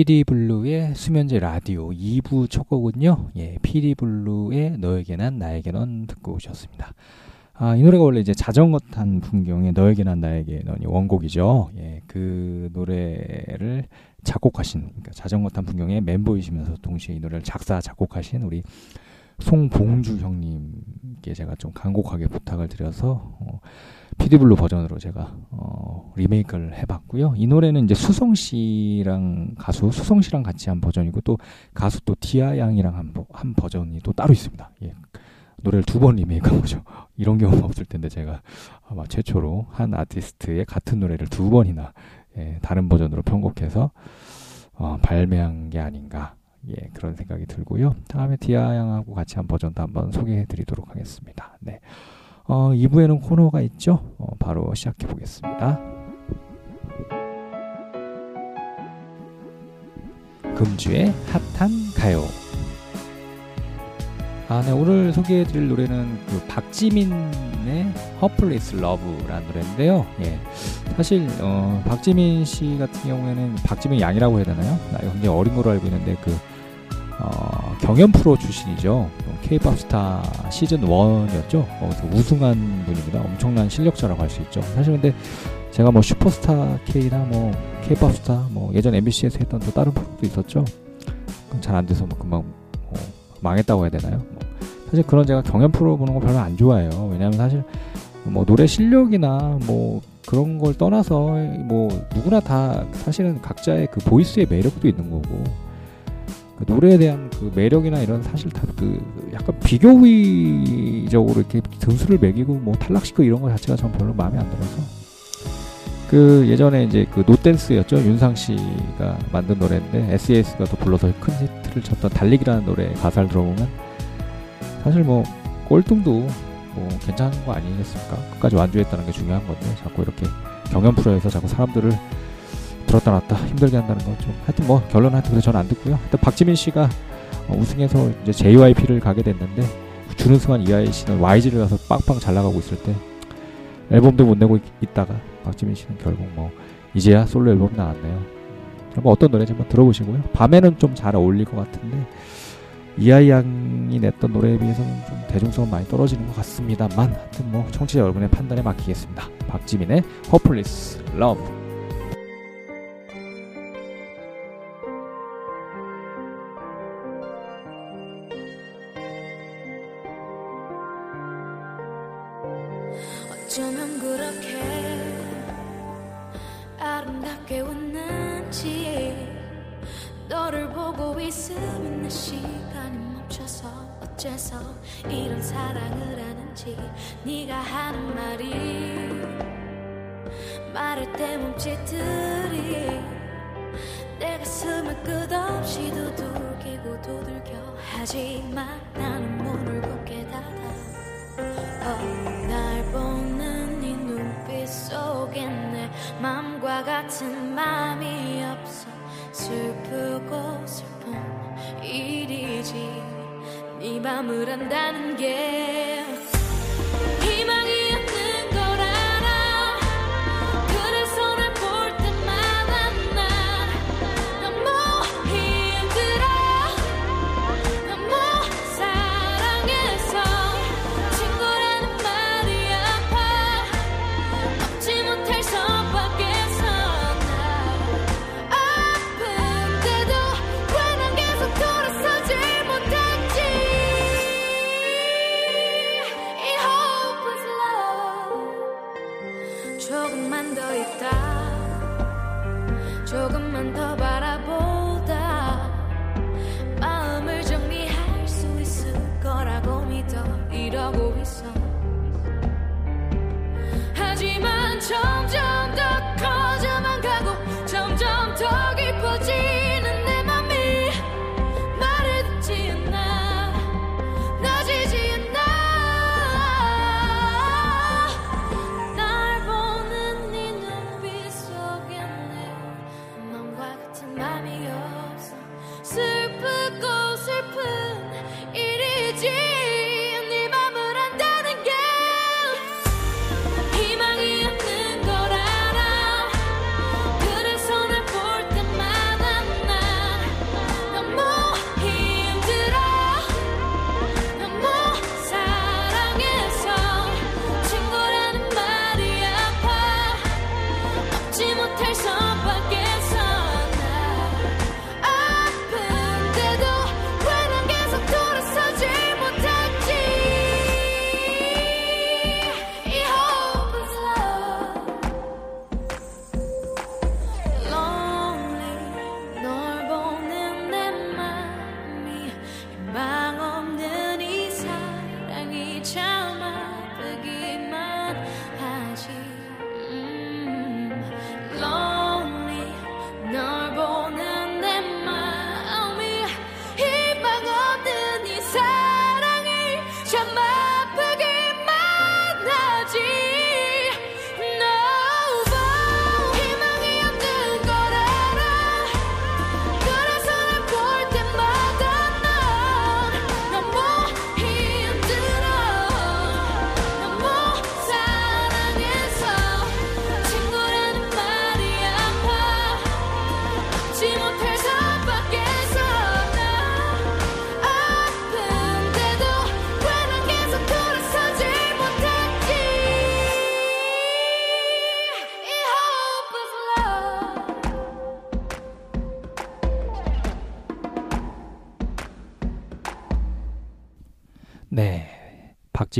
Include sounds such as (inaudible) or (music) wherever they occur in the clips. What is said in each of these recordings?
네, PD 블루의 수면제 라디오 2부 첫 곡은요. 예, PD 블루의 너에게 난 나에게 넌 듣고 오셨습니다. 아, 이 노래가 원래 이제 자전거 탄 풍경의 너에게 난 나에게 넌이 원곡이죠. 예, 그 노래를 작곡하신 그러니까 자전거 탄 풍경의 멤버이시면서 동시에 이 노래를 작사 작곡하신 우리 송봉주 형님 께 제가 좀 간곡하게 부탁을 드려서 어, 피디블루 버전으로 제가 어, 리메이크를 해봤고요. 이 노래는 이제 수성 씨랑 가수 수성 씨랑 같이 한 버전이고 또 가수 또 디아 양이랑 한, 버- 한 버전이 또 따로 있습니다. 예. 노래를 두 번 리메이크한 거죠. (laughs) 이런 경우는 없을 텐데 제가 아마 최초로 한 아티스트의 같은 노래를 두 번이나 예, 다른 버전으로 편곡해서 어, 발매한 게 아닌가 예, 그런 생각이 들고요. 다음에 디아 양하고 같이 한 버전도 한번 소개해 드리도록 하겠습니다. 네. 어, 2부에는 코너가 있죠. 어, 바로 시작해 보겠습니다. 금주의 핫한 가요. 아, 네, 오늘 소개해 드릴 노래는 그 박지민의 Hopeless Love라는 노래인데요. 예. 사실, 어, 박지민 씨 같은 경우에는 박지민 양이라고 해야 되나요? 나이가 굉장히 어린 걸로 알고 있는데 그, 어, 경연 프로 출신이죠. K-pop 스타 시즌 1이었죠. 거기서 우승한 분입니다. 엄청난 실력자라고 할 수 있죠. 사실 근데 제가 뭐 슈퍼스타 K나 뭐 K-pop 스타 뭐 예전 MBC에서 했던 또 다른 프로도 있었죠. 잘 안 돼서 뭐 금방 뭐 망했다고 해야 되나요? 뭐 사실 그런 제가 경연 프로 보는 거 별로 안 좋아해요. 왜냐하면 사실 뭐 노래 실력이나 뭐 그런 걸 떠나서 뭐 누구나 다 사실은 각자의 그 보이스의 매력도 있는 거고 그 노래에 대한 그 매력이나 이런 사실 다 그 약간 비교의적으로 이렇게 등수를 매기고 뭐 탈락시키고 이런 거 자체가 전 별로 마음에 안 들어서 그 예전에 이제 그 노땐스였죠 윤상 씨가 만든 노래인데 SES가 또 불러서 큰 히트를 쳤던 달리기라는 노래 가사를 들어보면 사실 뭐 꼴등도 뭐 괜찮은 거 아니겠습니까? 끝까지 완주했다는 게 중요한 건데 자꾸 이렇게 경연 프로에서 자꾸 사람들을 들었다 놨다 힘들게 한다는 건 좀 하여튼 뭐 결론은 하여튼 그래 저는 안 듣고요. 하여튼 박지민 씨가 어, 우승해서 이제 JYP를 가게 됐는데 준우승한 이하이 씨는 YG를 가서 빵빵 잘 나가고 있을 때 앨범도 못 내고 있, 있다가 박지민 씨는 결국 뭐 이제야 솔로 앨범 나왔네요. 한번 어떤 노래인지 한번 들어보시고요. 밤에는 좀 잘 어울릴 것 같은데 이하이 양이 냈던 노래에 비해서는 좀 대중성은 많이 떨어지는 것 같습니다만 하여튼 뭐 청취자 여러분의 판단에 맡기겠습니다. 박지민의 Hopeless Love 어쩌면 그렇게 아름답게 웃는지 너를 보고 있으면 내 시간이 멈춰서 어째서 이런 사랑을 하는지 네가 하는 말이 말할 때 몸짓들이 내 가슴을 끝없이 두들기고 두들겨 하지만 나는 같은 맘이 없어 슬프고 슬픈 일이지. 네 맘을 안다는 게 있다 조금만 더 봐.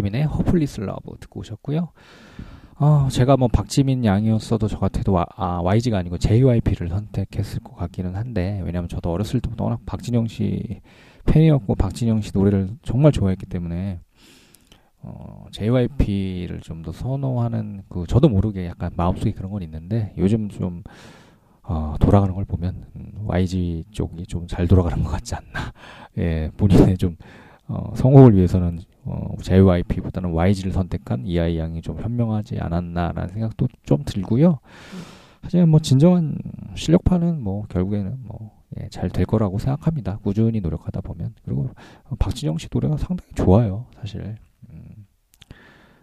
박지민의 Hopeless Love 듣고 오셨고요. 어, 제가 뭐 박지민 양이었어도 저 같아도 와- 아, YG가 아니고 JYP를 선택했을 것 같기는 한데 왜냐면 저도 어렸을 때부터 워낙 박진영 씨 팬이었고 박진영 씨 노래를 정말 좋아했기 때문에 어, JYP를 좀 더 선호하는 그 저도 모르게 약간 마음속에 그런 건 있는데 요즘 좀 어, 돌아가는 걸 보면 음, YG 쪽이 좀 잘 돌아가는 것 같지 않나. (laughs) 예, 본인의 좀 어, 성공을 위해서는 어, JYP보다는 YG를 선택한 이아이 양이 좀 현명하지 않았나라는 생각도 좀 들고요. 하지만 뭐 진정한 실력파는 뭐 결국에는 뭐잘될 거라고 생각합니다. 꾸준히 노력하다 보면 그리고 어, 박진영 씨 노래가 상당히 좋아요, 사실. 음,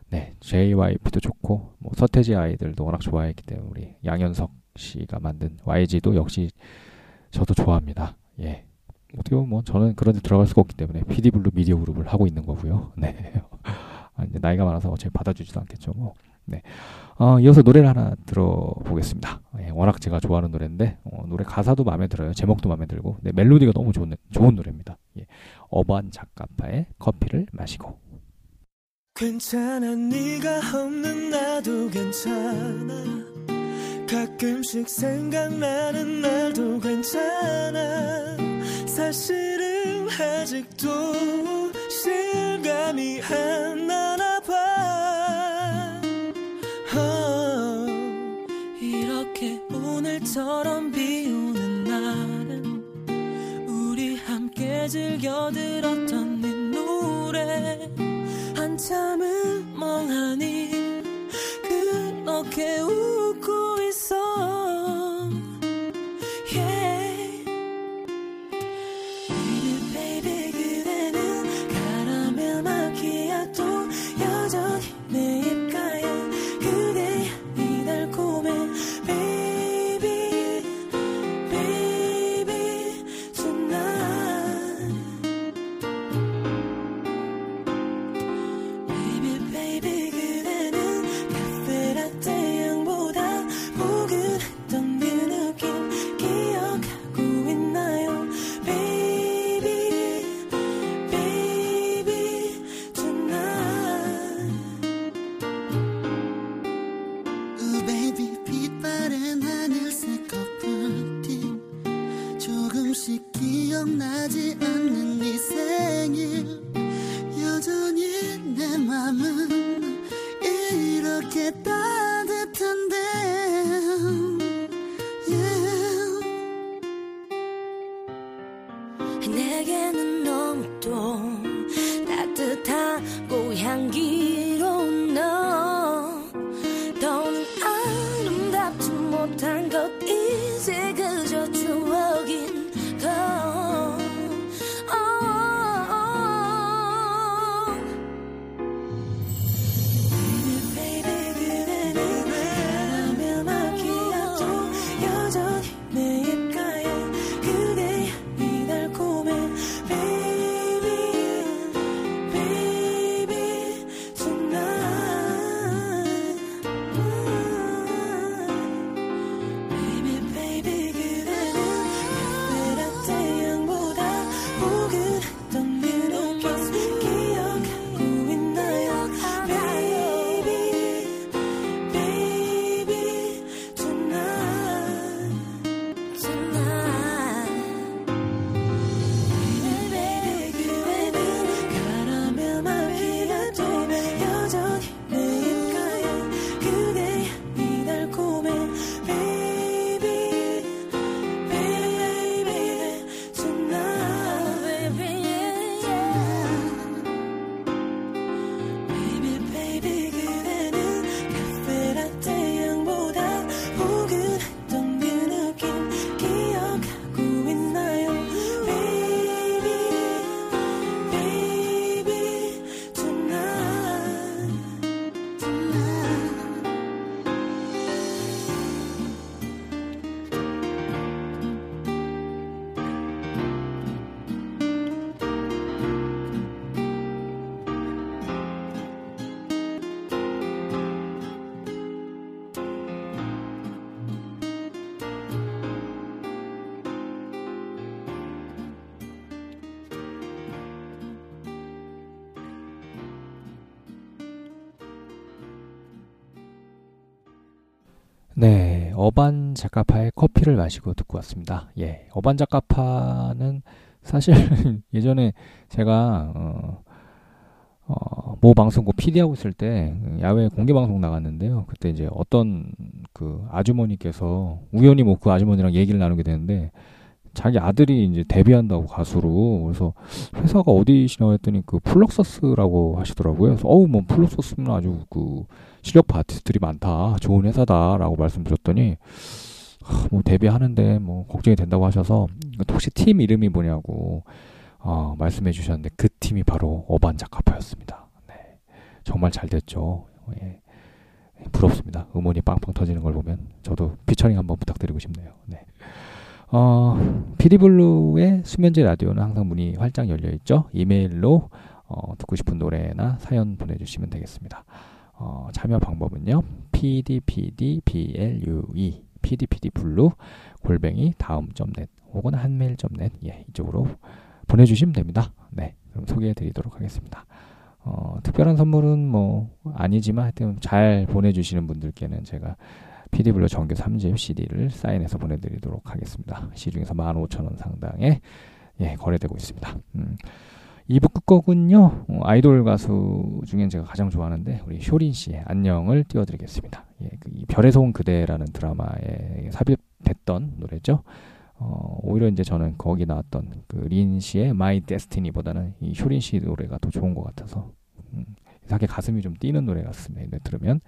네, JYP도 좋고 뭐 서태지 아이들도 워낙 좋아했기 때문에 우리 양현석 씨가 만든 YG도 역시 저도 좋아합니다. 예. 어떻게 보면 뭐 저는 그런 데 들어갈 수가 없기 때문에 PD블루 미디어 그룹을 하고 있는 거고요. (laughs) 네. 아, 이제 나이가 많아서 어차피 받아주지도 않겠죠. 뭐. 네. 어, 이어서 노래를 하나 들어보겠습니다. 예, 워낙 제가 좋아하는 노래인데 어, 노래 가사도 마음에 들어요. 제목도 마음에 들고 네, 멜로디가 너무 좋은 좋은 노래입니다. 예. 어반 작가파의 커피를 마시고 괜찮아 네가 없는 나도 괜찮아 가끔씩 생각나는 날도 괜찮아 사실은 아직도 실감이 안 나나 봐. 어, 이렇게 오늘처럼 비 오는 날은 우리 함께 즐겨 들었던 네 노래. 한참을 멍하니 그렇게 웃 여전 조금씩 기억나지 않는 네 생일. 여전히 내 맘은 이렇게 따 어반자카파의 커피를 마시고 듣고 왔습니다. 예, 어반자카파는 사실 (laughs) 예전에 제가 어, 어, 모 방송국 PD 하고 있을 때 야외 공개 방송 나갔는데요. 그때 이제 어떤 그 아주머니께서 우연히 뭐 그 아주머니랑 얘기를 나누게 되는데 자기 아들이 이제 데뷔한다고 가수로 그래서 회사가 어디시냐고 했더니 그 플럭서스라고 하시더라고요. 그래서 어우 뭐 플럭서스는 아주 그 실력파 아티스트들이 많다. 좋은 회사다라고 말씀드렸더니 하, 뭐 데뷔하는데 뭐 걱정이 된다고 하셔서 혹시 팀 이름이 뭐냐고 어, 말씀해 주셨는데 그 팀이 바로 어반 자카파였습니다. 네. 정말 잘 됐죠. 예. 부럽습니다. 음원이 빵빵 터지는 걸 보면 저도 피처링 한번 부탁드리고 싶네요. 네. 어, 피디블루의 수면제 라디오는 항상 문이 활짝 열려 있죠. 이메일로 어, 듣고 싶은 노래나 사연 보내주시면 되겠습니다. 어, 참여 방법은요. pdpdblue pdpdblue 골뱅이 다음.net 혹은 한메일.net 예, 이쪽으로 보내주시면 됩니다. 네, 그럼 소개해드리도록 하겠습니다. 어, 특별한 선물은 뭐 아니지만 하여튼 잘 보내주시는 분들께는 제가 PD블루 정규 3집 CD를 사인해서 보내드리도록 하겠습니다. 시중에서 15,000원 상당의 예, 거래되고 있습니다. 음. 2부 끝곡은요, 어, 아이돌 가수 중엔 제가 가장 좋아하는데, 우리 효린 씨의 안녕을 띄워드리겠습니다. 예, 그 이 별에서 온 그대라는 드라마에 삽입됐던 노래죠. 어, 오히려 이제 저는 거기 나왔던 그 린 씨의 My Destiny보다는 이 효린 씨 노래가 더 좋은 것 같아서, 음, 이상하게 가슴이 좀 뛰는 노래 같습니다. 이 노래 들으면.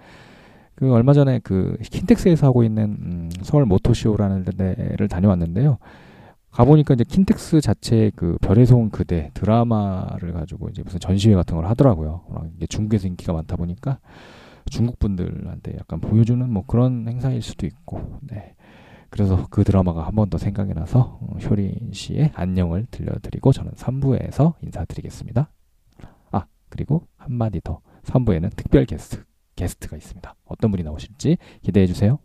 그 얼마 전에 그 킨텍스에서 하고 있는 음, 서울 모토쇼라는 데를 다녀왔는데요. 가보니까 이제 킨텍스 자체 그 별에서 온 그대 드라마를 가지고 이제 무슨 전시회 같은 걸 하더라고요. 이게 중국에서 인기가 많다 보니까 중국 분들한테 약간 보여주는 뭐 그런 행사일 수도 있고, 네. 그래서 그 드라마가 한 번 더 생각이 나서 어, 효린 씨의 안녕을 들려드리고 저는 3부에서 인사드리겠습니다. 아, 그리고 한마디 더. 3부에는 특별 게스트, 게스트가 있습니다. 어떤 분이 나오실지 기대해 주세요.